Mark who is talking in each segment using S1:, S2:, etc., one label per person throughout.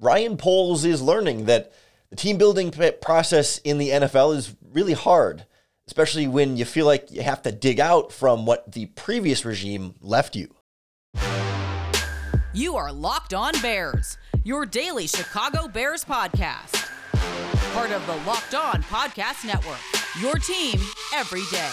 S1: Ryan Poles is learning that the team building process in the NFL is really hard, especially when you feel like you have to dig out from what the previous regime left you.
S2: You are Locked On Bears, your daily Chicago Bears podcast. Part of the Locked On Podcast Network, your team every day.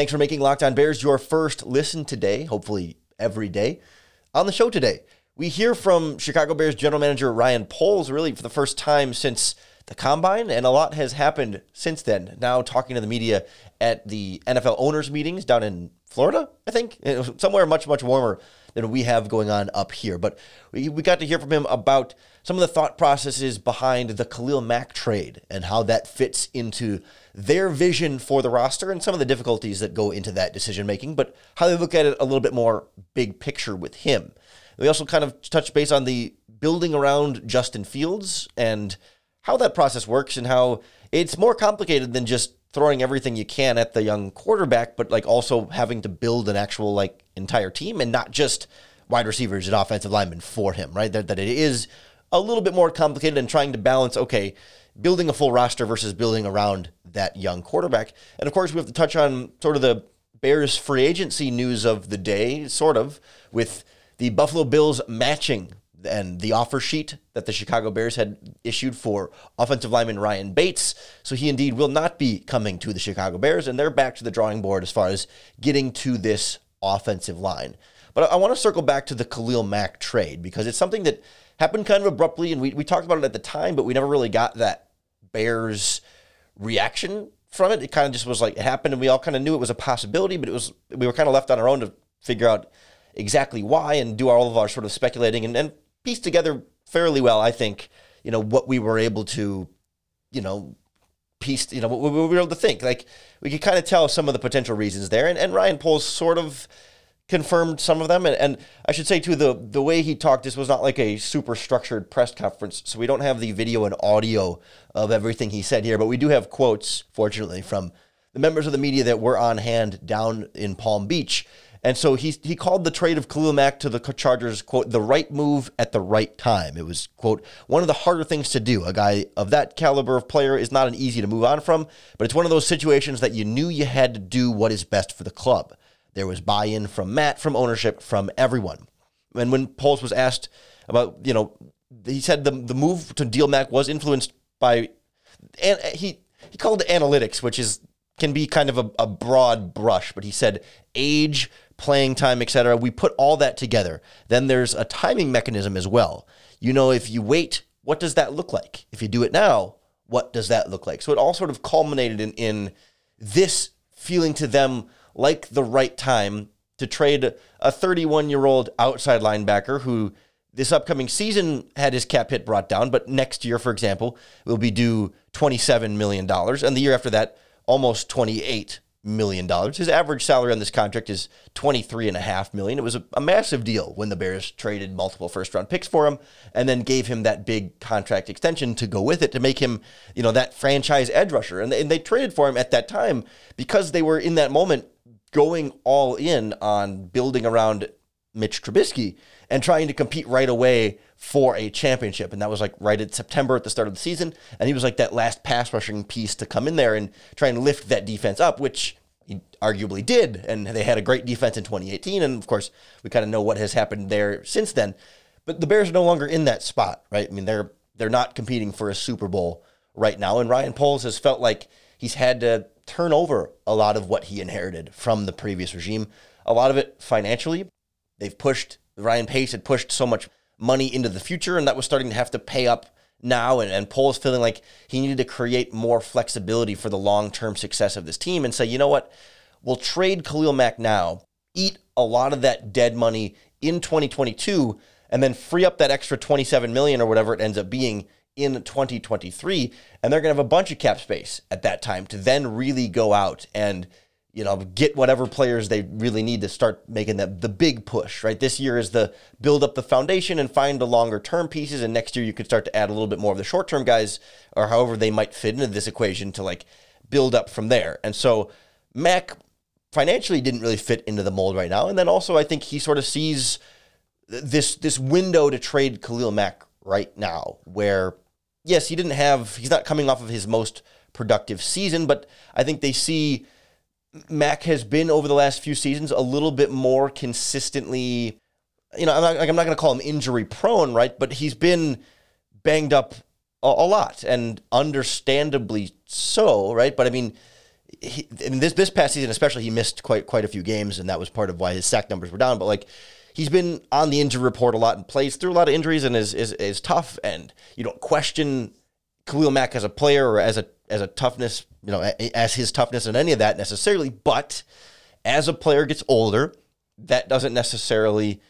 S1: Thanks for making Locked On Bears your first listen today, hopefully every day. On the show today, we hear from Chicago Bears general manager Ryan Poles really for the first time since the combine, and a lot has happened since then. Now, talking to the media at the NFL owners' meetings down in Florida, I think, somewhere much, much warmer than we have going on up here. But we, we got to hear from him about some of the thought processes behind the Khalil Mack trade and how that fits into their vision for the roster and some of the difficulties that go into that decision making, but how they look at it a little bit more big picture with him. We also kind of touched base on the building around Justin Fields and how that process works and how it's more complicated than just throwing everything you can at the young quarterback, but like also having to build an actual like entire team and not just wide receivers and offensive linemen for him, right? That, that it is a little bit more complicated and trying to balance, okay, building a full roster versus building around that young quarterback. And of course, we have to touch on sort of the Bears free agency news of the day, sort of, with the Buffalo Bills matching and the offer sheet that the Chicago Bears had issued for offensive lineman Ryan Bates. So he indeed will not be coming to the Chicago Bears, and they're back to the drawing board as far as getting to this offensive line. But I want to circle back to the Khalil Mack trade because it's something that happened kind of abruptly, and we, we talked about it at the time, but we never really got that Bears reaction from it. It kind of just was like it happened, and we all kind of knew it was a possibility, but it was we were kind of left on our own to figure out exactly why and do all of our sort of speculating and, and piece together fairly well. I think you know what we were able to, you know, piece. You know, what we were able to think. Like we could kind of tell some of the potential reasons there, and, and Ryan Poles sort of confirmed some of them. And, and I should say too, the the way he talked, this was not like a super structured press conference, so we don't have the video and audio of everything he said here, but we do have quotes, fortunately, from the members of the media that were on hand down in Palm Beach. And so he he called the trade of Khalil Mack to the Chargers quote the right move at the right time. It was quote one of the harder things to do. A guy of that caliber of player is not an easy to move on from, but it's one of those situations that you knew you had to do what is best for the club. There was buy in from Matt, from ownership, from everyone. And when Poles was asked about, you know, he said the, the move to deal Mack was influenced by, and he, he called it analytics, which is can be kind of a, a broad brush, but he said age, playing time, etc. We put all that together. Then there's a timing mechanism as well. You know, if you wait, what does that look like? If you do it now, what does that look like? So it all sort of culminated in, in this feeling to them like the right time to trade a 31 year old outside linebacker who this upcoming season had his cap hit brought down, but next year, for example, will be due $27 million. And the year after that, almost $28 million. dollars. His average salary on this contract is 23.5 million. It was a, a massive deal when the Bears traded multiple first round picks for him and then gave him that big contract extension to go with it to make him, you know, that franchise edge rusher. And they, and they traded for him at that time because they were in that moment going all in on building around Mitch Trubisky and trying to compete right away for a championship. And that was like right at September at the start of the season. And he was like that last pass rushing piece to come in there and try and lift that defense up, which he arguably did. And they had a great defense in 2018. And of course, we kind of know what has happened there since then. But the Bears are no longer in that spot, right? I mean, they're they're not competing for a Super Bowl right now. And Ryan Poles has felt like he's had to turn over a lot of what he inherited from the previous regime. A lot of it financially. They've pushed, Ryan Pace had pushed so much money into the future, and that was starting to have to pay up now. And, and Poles feeling like he needed to create more flexibility for the long term success of this team and say, you know what? We'll trade Khalil Mack now eat a lot of that dead money in 2022 and then free up that extra 27 million or whatever it ends up being in 2023 and they're going to have a bunch of cap space at that time to then really go out and you know get whatever players they really need to start making the, the big push right? This year is the build up the foundation and find the longer term pieces and next year you could start to add a little bit more of the short term guys or however they might fit into this equation to like build up from there. And so Mack financially didn't really fit into the mold right now. And then also i think he sort of sees this this window to trade khalil mack right now where yes he didn't have he's not coming off of his most productive season but i think they see Mack has been over the last few seasons a little bit more consistently. You know, I'm not, like, I'm not going to call him injury prone, right? But he's been banged up a, a lot, and understandably so, right? But I mean, he, this this past season, especially, he missed quite quite a few games, and that was part of why his sack numbers were down. But like, he's been on the injury report a lot and plays through a lot of injuries, and is is, is tough. And you don't question Khalil Mack as a player or as a as a toughness, you know, as his toughness and any of that necessarily. But as a player gets older, that doesn't necessarily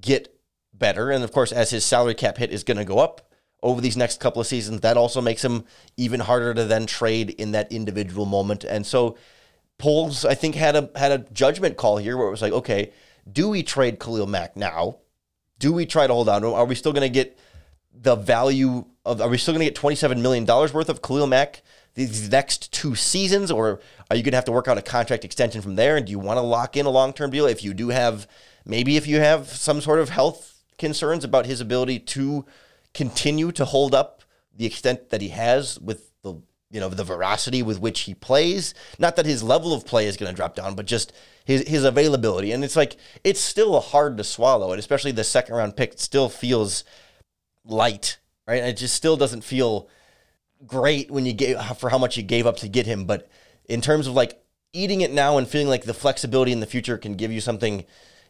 S1: get better. And of course, as his salary cap hit is going to go up over these next couple of seasons, that also makes him even harder to then trade in that individual moment. And so Poles, I think, had a had a judgment call here where it was like, okay, do we trade Khalil Mack now? Do we try to hold on to him? Are we still going to get the value of? Are we still going to get twenty seven million dollars worth of Khalil Mack these next two seasons, or are you going to have to work out a contract extension from there? And do you want to lock in a long term deal if you do have maybe if you have some sort of health concerns about his ability to continue to hold up the extent that he has with the you know the veracity with which he plays. Not that his level of play is going to drop down, but just his his availability. And it's like it's still hard to swallow, and especially the second round pick still feels light, right? It just still doesn't feel great when you gave for how much you gave up to get him, but in terms of like eating it now and feeling like the flexibility in the future can give you something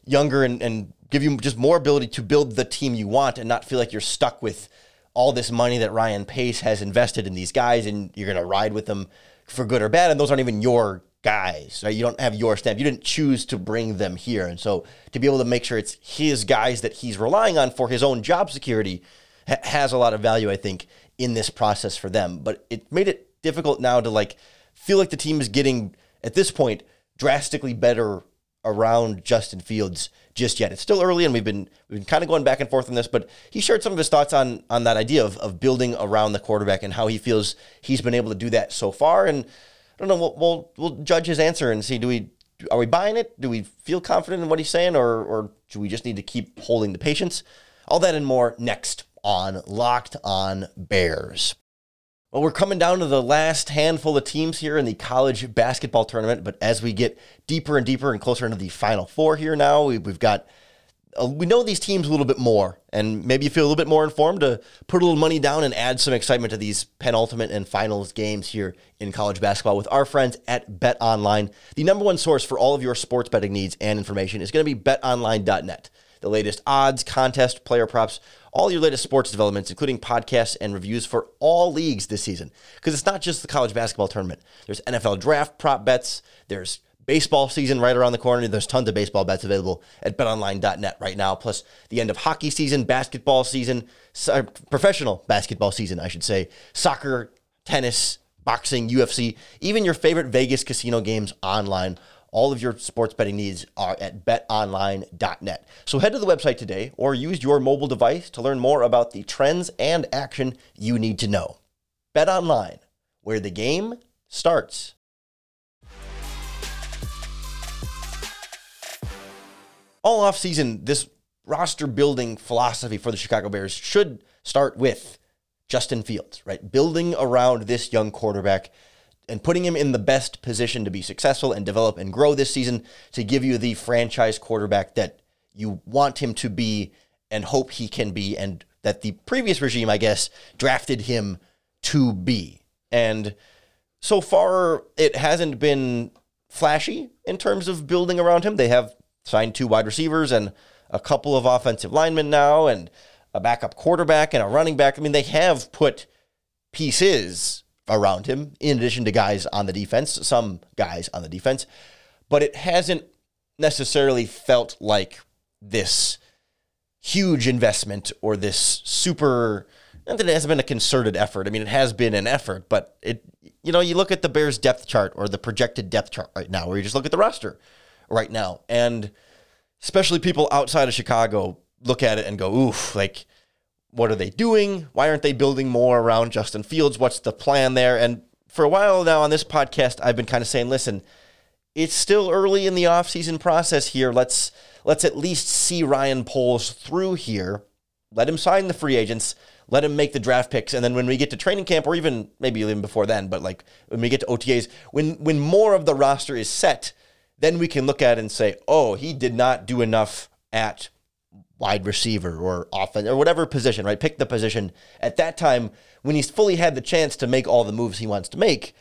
S1: younger and, and give you just more ability to build the team you want and not feel like you're stuck with all this money that Ryan Pace has invested in these guys and you're going to ride with them for good or bad. And those aren't even your guys, right? You don't have your stamp. You didn't choose to bring them here. And so to be able to make sure it's his guys that he's relying on for his own job security ha- has a lot of value, I think, in this process for them. But it made it difficult now to like feel like the team is getting at this point drastically better around Justin Fields just yet. It's still early and we've been we've been kind of going back and forth on this, but he shared some of his thoughts on on that idea of, of building around the quarterback and how he feels he's been able to do that so far. And I don't know, we'll we'll, we'll judge his answer and see do we are we buying it? Do we feel confident in what he's saying or or do we just need to keep holding the patience? All that and more next on Locked On Bears. Well, we're coming down to the last handful of teams here in the college basketball tournament, but as we get deeper and deeper and closer into the final four here now, we've got uh, we know these teams a little bit more, and maybe you feel a little bit more informed to put a little money down and add some excitement to these penultimate and finals games here in college basketball with our friends at Bet Online. The number one source for all of your sports betting needs and information is going to be betonline.net. The latest odds, contest, player props, all your latest sports developments, including podcasts and reviews for all leagues this season. Because it's not just the college basketball tournament. There's NFL draft prop bets. There's baseball season right around the corner. There's tons of baseball bets available at betonline.net right now. Plus the end of hockey season, basketball season, uh, professional basketball season, I should say, soccer, tennis, boxing, UFC, even your favorite Vegas casino games online all of your sports betting needs are at betonline.net. So head to the website today or use your mobile device to learn more about the trends and action you need to know. BetOnline, where the game starts. All offseason, this roster building philosophy for the Chicago Bears should start with Justin Fields, right? Building around this young quarterback and putting him in the best position to be successful and develop and grow this season to give you the franchise quarterback that you want him to be and hope he can be and that the previous regime, I guess, drafted him to be. And so far, it hasn't been flashy in terms of building around him. They have signed two wide receivers and a couple of offensive linemen now and a backup quarterback and a running back. I mean, they have put pieces around him, in addition to guys on the defense, some guys on the defense, but it hasn't necessarily felt like this huge investment or this super not that it hasn't been a concerted effort. I mean, it has been an effort, but it you know, you look at the Bears depth chart or the projected depth chart right now, or you just look at the roster right now, and especially people outside of Chicago look at it and go, oof, like what are they doing? Why aren't they building more around Justin Fields? What's the plan there? And for a while now on this podcast, I've been kind of saying, listen, it's still early in the offseason process here. Let's let's at least see Ryan Poles through here. Let him sign the free agents. Let him make the draft picks, and then when we get to training camp, or even maybe even before then, but like when we get to OTAs, when when more of the roster is set, then we can look at it and say, oh, he did not do enough at wide receiver or offense or whatever position, right? Pick the position at that time when he's fully had the chance to make all the moves he wants to make.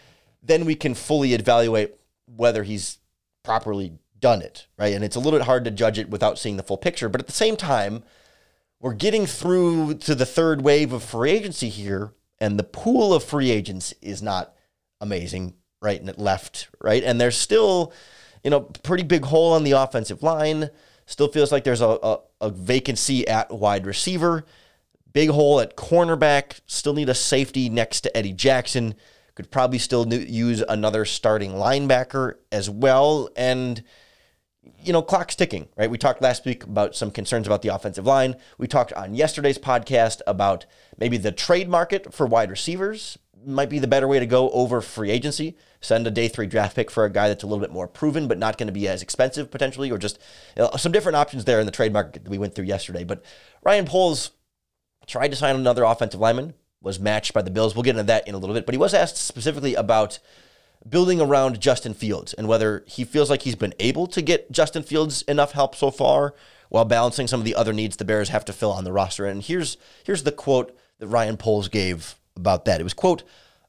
S1: Then we can fully evaluate whether he's properly done it, right? And it's a little bit hard to judge it without seeing the full picture. But at the same time, we're getting through to the third wave of free agency here, and the pool of free agents is not amazing, right? And it left, right? And there's still, you know, pretty big hole on the offensive line. Still feels like there's a, a, a vacancy at wide receiver. Big hole at cornerback. Still need a safety next to Eddie Jackson. Could probably still use another starting linebacker as well. And, you know, clock's ticking, right? We talked last week about some concerns about the offensive line. We talked on yesterday's podcast about maybe the trade market for wide receivers might be the better way to go over free agency. Send a day three draft pick for a guy that's a little bit more proven, but not going to be as expensive potentially, or just you know, some different options there in the trade market that we went through yesterday. But Ryan Poles tried to sign another offensive lineman was matched by the Bills. We'll get into that in a little bit. But he was asked specifically about building around Justin Fields and whether he feels like he's been able to get Justin Fields enough help so far while balancing some of the other needs the Bears have to fill on the roster. And here's here's the quote that Ryan Poles gave about that. It was quote,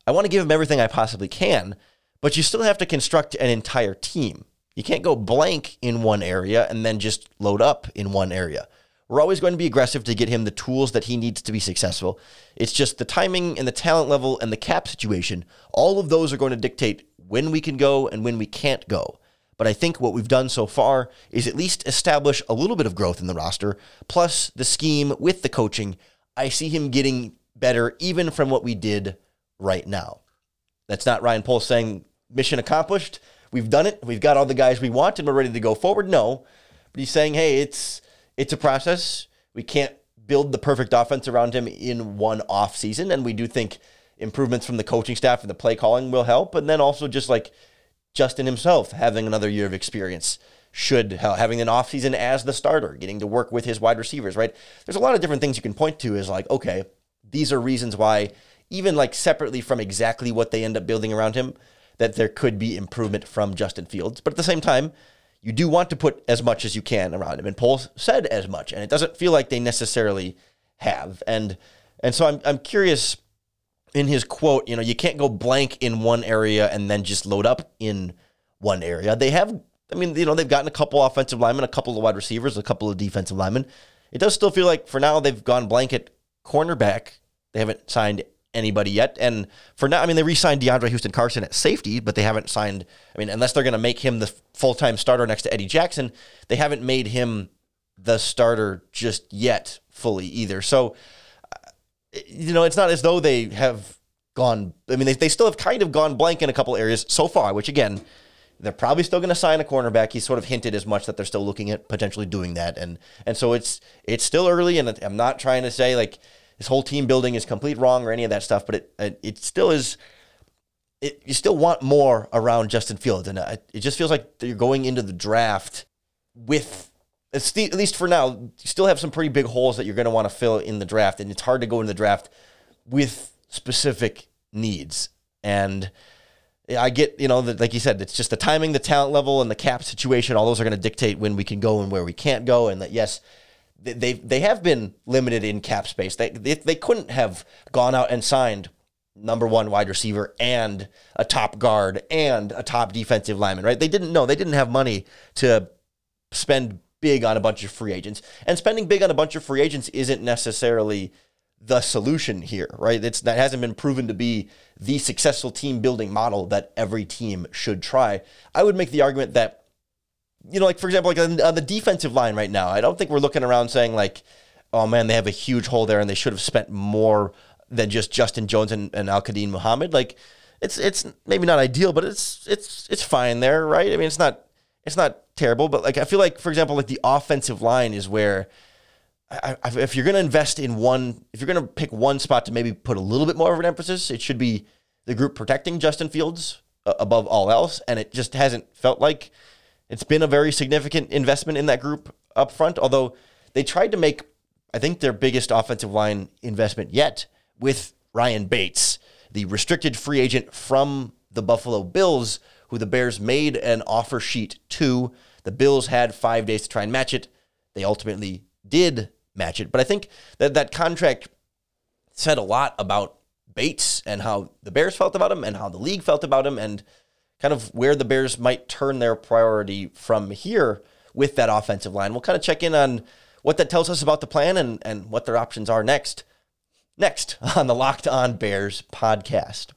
S1: I want to give him everything I possibly can, but you still have to construct an entire team. You can't go blank in one area and then just load up in one area. We're always going to be aggressive to get him the tools that he needs to be successful. It's just the timing and the talent level and the cap situation. All of those are going to dictate when we can go and when we can't go. But I think what we've done so far is at least establish a little bit of growth in the roster, plus the scheme with the coaching. I see him getting better even from what we did right now. That's not Ryan Poles saying mission accomplished. We've done it. We've got all the guys we want and we're ready to go forward. No. But he's saying, hey, it's it's a process. We can't build the perfect offense around him in one off season. And we do think improvements from the coaching staff and the play calling will help. And then also just like Justin himself having another year of experience should having an offseason as the starter, getting to work with his wide receivers, right? There's a lot of different things you can point to is like, okay, these are reasons why, even like separately from exactly what they end up building around him, that there could be improvement from Justin Fields. But at the same time, you do want to put as much as you can around him. And Poles said as much, and it doesn't feel like they necessarily have. And and so I'm I'm curious in his quote, you know, you can't go blank in one area and then just load up in one area. They have I mean, you know, they've gotten a couple offensive linemen, a couple of wide receivers, a couple of defensive linemen. It does still feel like for now they've gone blanket cornerback. They haven't signed anybody yet. And for now, I mean, they re-signed DeAndre Houston Carson at safety, but they haven't signed. I mean, unless they're going to make him the full-time starter next to Eddie Jackson, they haven't made him the starter just yet fully either. So, uh, you know, it's not as though they have gone. I mean, they they still have kind of gone blank in a couple areas so far. Which again. They're probably still going to sign a cornerback. He sort of hinted as much that they're still looking at potentially doing that, and and so it's it's still early, and I'm not trying to say like this whole team building is complete wrong or any of that stuff, but it it, it still is. It, you still want more around Justin Fields, and it just feels like you're going into the draft with at least for now. You still have some pretty big holes that you're going to want to fill in the draft, and it's hard to go into the draft with specific needs. And I get, you know, the, like you said, it's just the timing, the talent level, and the cap situation. All those are going to dictate when we can go and where we can't go. And that, yes, they they have been limited in cap space. They, they they couldn't have gone out and signed number one wide receiver and a top guard and a top defensive lineman, right? They didn't know they didn't have money to spend big on a bunch of free agents. And spending big on a bunch of free agents isn't necessarily the solution here, right? It's that hasn't been proven to be the successful team building model that every team should try. I would make the argument that you know, like for example, like on, on the defensive line right now, I don't think we're looking around saying like, oh man, they have a huge hole there and they should have spent more than just Justin Jones and, and Al Quadin Muhammad. Like it's it's maybe not ideal, but it's it's it's fine there, right? I mean, it's not it's not terrible, but like I feel like, for example, like the offensive line is where I, if you're going to invest in one, if you're going to pick one spot to maybe put a little bit more of an emphasis, it should be the group protecting Justin Fields uh, above all else, and it just hasn't felt like it's been a very significant investment in that group up front. Although they tried to make, I think, their biggest offensive line investment yet with Ryan Bates, the restricted free agent from the Buffalo Bills, who the Bears made an offer sheet to. The Bills had five days to try and match it. They ultimately did match it. But I think that that contract said a lot about Bates and how the Bears felt about him and how the league felt about him and kind of where the Bears might turn their priority from here with that offensive line. We'll kind of check in on what that tells us about the plan and, and what their options are next. Next on the Locked On Bears podcast.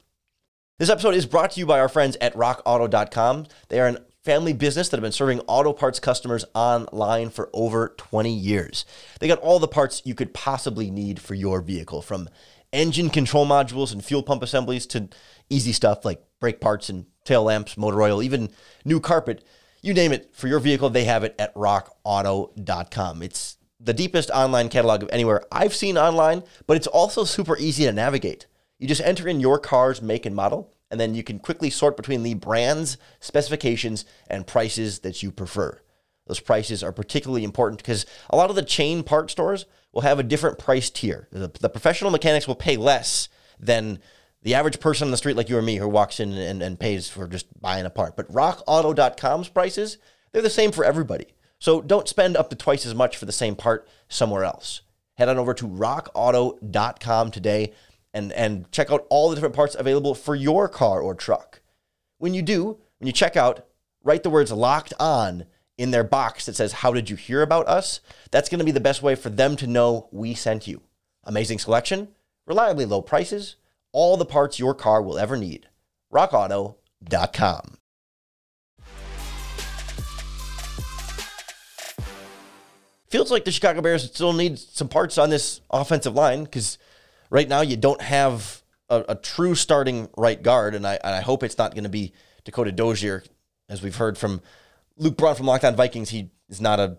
S1: This episode is brought to you by our friends at rockauto.com. They are an family business that have been serving auto parts customers online for over 20 years. They got all the parts you could possibly need for your vehicle from engine control modules and fuel pump assemblies to easy stuff like brake parts and tail lamps, motor oil, even new carpet. You name it, for your vehicle, they have it at rockauto.com. It's the deepest online catalog of anywhere I've seen online, but it's also super easy to navigate. You just enter in your car's make and model, and then you can quickly sort between the brands, specifications, and prices that you prefer. Those prices are particularly important because a lot of the chain part stores will have a different price tier. The, the, professional mechanics will pay less than the average person on the street like you or me who walks in and, and pays for just buying a part. But rockauto.com's prices, they're the same for everybody. So don't spend up to twice as much for the same part somewhere else. Head on over to rockauto.com today and, and check out all the different parts available for your car or truck. When you do, when you check out, write the words locked on in their box that says, How did you hear about us? That's going to be the best way for them to know we sent you. Amazing selection, reliably low prices, all the parts your car will ever need. RockAuto.com. Feels like the Chicago Bears still need some parts on this offensive line because right now you don't have a, a true starting right guard, and I, and I hope it's not going to be Dakota Dozier, as we've heard from Luke Braun from Locked On Vikings. He is not a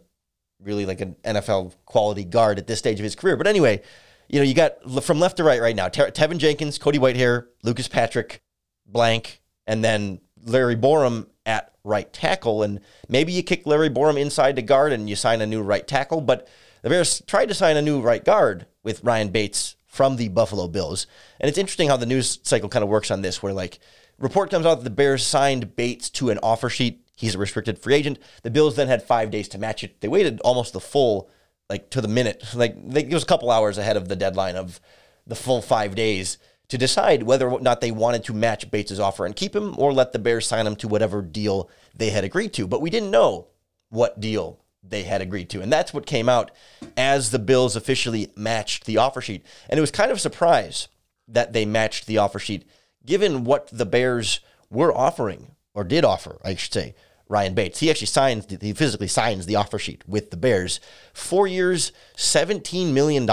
S1: really like an NFL quality guard at this stage of his career. But anyway, you know, you got from left to right right now: Te- Teven Jenkins, Cody Whitehair, Lucas Patrick, blank, and then Larry Borom at right tackle. And maybe you kick Larry Borom inside to guard and you sign a new right tackle. But the Bears tried to sign a new right guard with Ryan Bates from the Buffalo Bills. And it's interesting how the news cycle kind of works on this, where like report comes out that the Bears signed Bates to an offer sheet. He's a restricted free agent. The Bills then had five days to match it. They waited almost the full, like to the minute, like it was a couple hours ahead of the deadline of the full five days to decide whether or not they wanted to match Bates' offer and keep him or let the Bears sign him to whatever deal they had agreed to. But we didn't know what deal they had agreed to. And that's what came out as the Bills officially matched the offer sheet. And it was kind of a surprise that they matched the offer sheet, given what the Bears were offering, or did offer, I should say, Ryan Bates. He actually signs, he physically signs the offer sheet with the Bears. Four years, $17 million,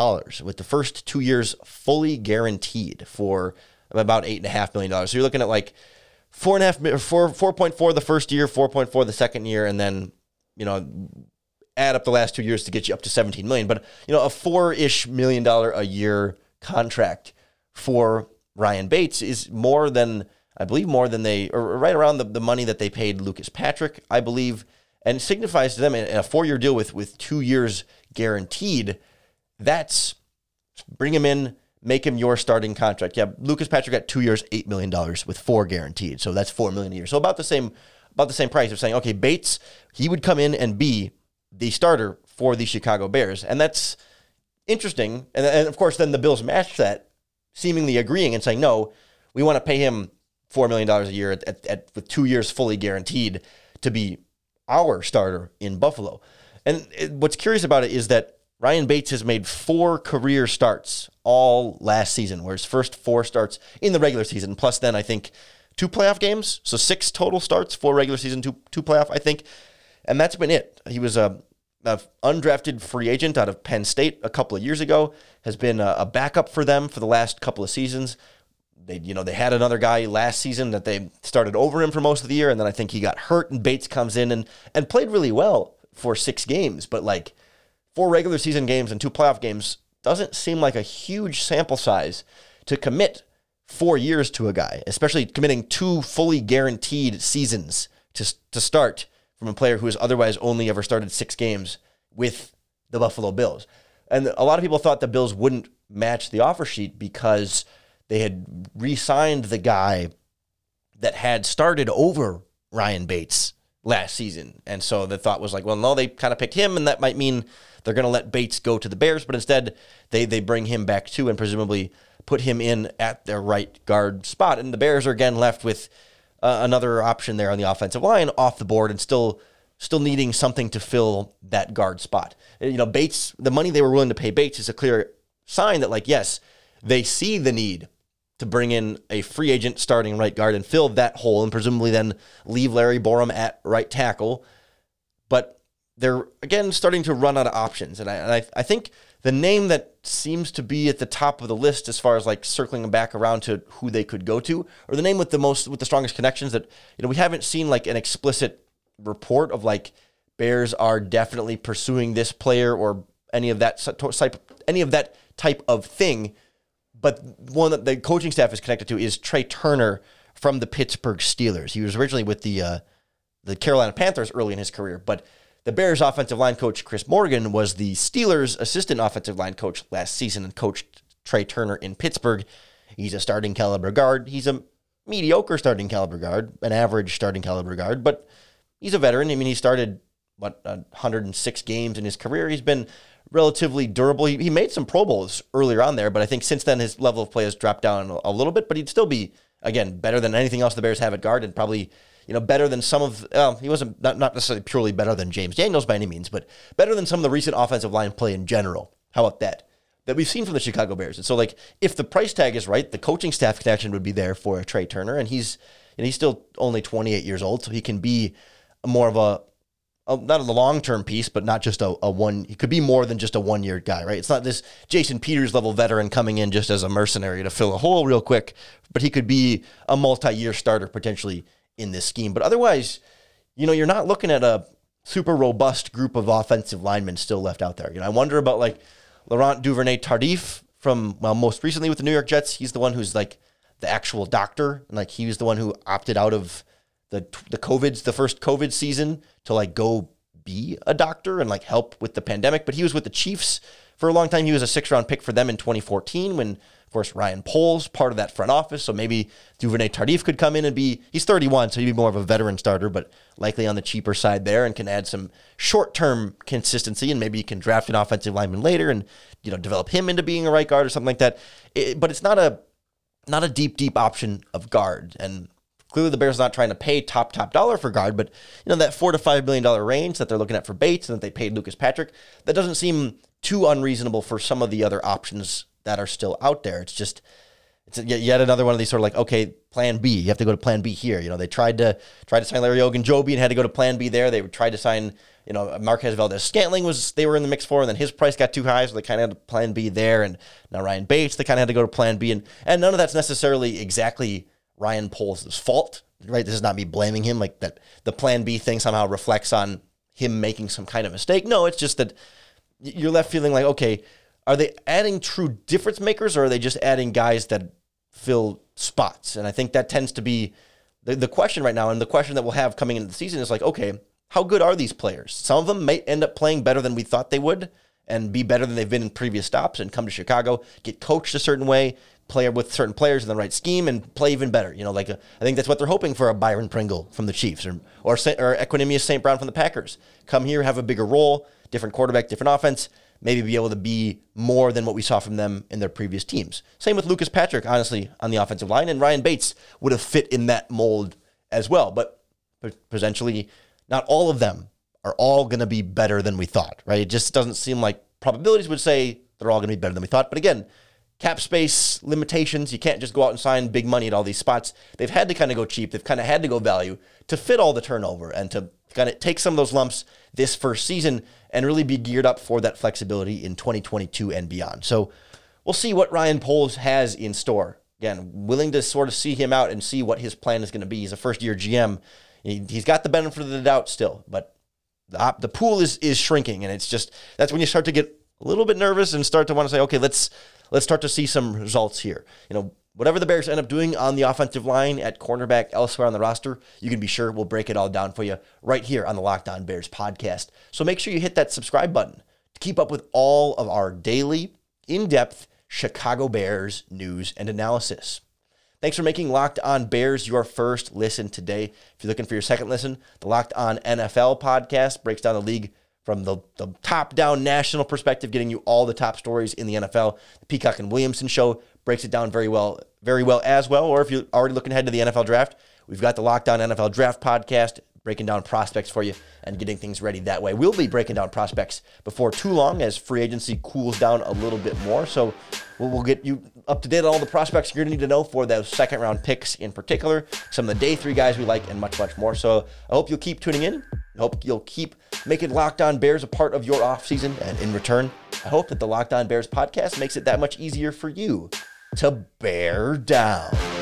S1: with the first two years fully guaranteed for about $8.5 million. So you're looking at like four and a half, four, 4.4 the first year, 4.4 the second year, and then, you know, add up the last two years to get you up to 17 million. But you know, a four-ish million dollar a year contract for Ryan Bates is more than I believe more than they or right around the, the money that they paid Lucas Patrick, I believe, and signifies to them a four-year deal with with two years guaranteed. That's bring him in, make him your starting contract. Yeah, Lucas Patrick got two years, eight million dollars with four guaranteed, so that's four million a year. So about the same about the same price of saying, okay, Bates, he would come in and be the starter for the Chicago Bears. And that's interesting. And, and of course, then the Bills matched that, seemingly agreeing and saying, no, we want to pay him $4 million a year at, at, at, with two years fully guaranteed to be our starter in Buffalo. And it, what's curious about it is that Ryan Bates has made four career starts all last season, where his first four starts in the regular season, plus then I think two playoff games. So six total starts, four regular season, two, two playoff, I think. and that's been it. He was a, a undrafted free agent out of Penn State a couple of years ago. Has been a, a backup for them for the last couple of seasons. They, you know, they had another guy last season that they started over him for most of the year, and then I think he got hurt, and Bates comes in and and played really well for six games, but like four regular season games and two playoff games doesn't seem like a huge sample size to commit four years to a guy, especially committing two fully guaranteed seasons to to start from a player who has otherwise only ever started six games with the Buffalo Bills. And a lot of people thought the Bills wouldn't match the offer sheet because they had re signed the guy that had started over Ryan Bates last season. And so the thought was like, well, no, they kind of picked him, and that might mean they're going to let Bates go to the Bears, but instead they, they bring him back too and presumably put him in at their right guard spot. And the Bears are again left with uh, another option there on the offensive line off the board and still still needing something to fill that guard spot. You know, Bates, the money they were willing to pay Bates is a clear sign that like yes, they see the need to bring in a free agent starting right guard and fill that hole and presumably then leave Larry Borom at right tackle. But they're again starting to run out of options. And I, and I, I think the name that seems to be at the top of the list as far as like circling them back around to who they could go to, or the name with the most with the strongest connections that you know we haven't seen like an explicit report of like Bears are definitely pursuing this player or any of that type any of that type of thing. But one that the coaching staff is connected to is Trai Turner from the Pittsburgh Steelers. He was originally with the uh, the Carolina Panthers early in his career, but the Bears offensive line coach Chris Morgan was the Steelers assistant offensive line coach last season and coached Trai Turner in Pittsburgh. He's a starting caliber guard. He's a mediocre starting caliber guard, an average starting caliber guard, but he's a veteran. I mean, he started what 106 games in his career. He's been relatively durable. He, he made some Pro Bowls earlier on there, but I think since then his level of play has dropped down a little bit. But he'd still be again better than anything else the Bears have at guard, and probably you know, better than some of, well, he wasn't not, not necessarily purely better than James Daniels by any means, but better than some of the recent offensive line play in general. How about that? That we've seen from the Chicago Bears. And so, like, if the price tag is right, the coaching staff connection would be there for Trai Turner, and he's and he's still only 28 years old, so he can be more of a, a not a long term piece, but not just a, a one. He could be more than just a one year guy, right? It's not this Jason Peters level veteran coming in just as a mercenary to fill a hole real quick, but he could be a multi year starter potentially in this scheme. But otherwise, you know, you're not looking at a super robust group of offensive linemen still left out there. You know, I wonder about like Laurent Duvernay Tardif from well, most recently with the New York Jets. He's the one who's like the actual doctor, and like he was the one who opted out of the the COVID's the first COVID season to like go be a doctor and like help with the pandemic. But he was with the Chiefs for a long time. He was a six round pick for them in 2014 when of course, Ryan Poles, part of that front office. So maybe Duvernay Tardif could come in and be, he's 31, so he'd be more of a veteran starter, but likely on the cheaper side there and can add some short term consistency. And maybe you can draft an offensive lineman later and, you know, develop him into being a right guard or something like that. It, but it's not a, not a deep, deep option of guard. And clearly the Bears are not trying to pay top, top dollar for guard, but, you know, that four to $5 million range that they're looking at for Bates and that they paid Lucas Patrick, that doesn't seem too unreasonable for some of the other options that are still out there. It's just it's yet another one of these sort of like okay, Plan B. You have to go to Plan B here. You know, they tried to try to sign Larry Ogunjobi and had to go to Plan B there. They tried to sign you know Marquez Valdes-Scantling was they were in the mix for, and then his price got too high, so they kind of had to Plan B there. And now Ryan Bates, they kind of had to go to Plan B, and and none of that's necessarily exactly Ryan Poles' fault, right? This is not me blaming him, like that. The Plan B thing somehow reflects on him making some kind of mistake. No, it's just that you're left feeling like okay are they adding true difference makers or are they just adding guys that fill spots? And I think that tends to be the, the question right now. And the question that we'll have coming into the season is like, okay, how good are these players? Some of them may end up playing better than we thought they would and be better than they've been in previous stops and come to Chicago, get coached a certain way, play with certain players in the right scheme, and play even better. You know, like a, uh, I think that's what they're hoping for a Byron Pringle from the Chiefs or or, or Equanimeous St. Brown from the Packers. Come here, have a bigger role, different quarterback, different offense maybe be able to be more than what we saw from them in their previous teams. Same with Lucas Patrick, honestly, on the offensive line, and Ryan Bates would have fit in that mold as well. But potentially, not all of them are all going to be better than we thought, right? It just doesn't seem like probabilities would say they're all going to be better than we thought. But again, cap space limitations. You can't just go out and sign big money at all these spots. They've had to kind of go cheap. They've kind of had to go value to fit all the turnover and to kind of take some of those lumps this first season and really be geared up for that flexibility in 2022 and beyond. So we'll see what Ryan Poles has in store. Again, willing to sort of see him out and see what his plan is going to be. He's a first year GM. He, has got the benefit of the doubt still, but the, the pool is is shrinking, and it's just that's when you start to get a little bit nervous and start to want to say, okay, let's let's start to see some results here. You know, whatever the Bears end up doing on the offensive line, at cornerback, elsewhere on the roster, you can be sure we'll break it all down for you right here on the Locked On Bears podcast. So make sure you hit that subscribe button to keep up with all of our daily, in depth Chicago Bears news and analysis. Thanks for making Locked On Bears your first listen today. If you're looking for your second listen, the Locked On NFL podcast breaks down the league from the, the top down national perspective, getting you all the top stories in the NFL. The Peacock and Williamson show breaks it down very well, very well as well. Or if you're already looking ahead to the NFL draft, we've got the Locked On NFL Draft podcast breaking down prospects for you and getting things ready that way. We'll be breaking down prospects before too long as free agency cools down a little bit more. So we'll, we'll get you up to date on all the prospects you're going to need to know for those second round picks in particular, some of the day three guys we like, and much, much more. So I hope you'll keep tuning in. I hope you'll keep making Locked On Bears a part of your offseason. And in return, I hope that the Locked On Bears podcast makes it that much easier for you to bear down.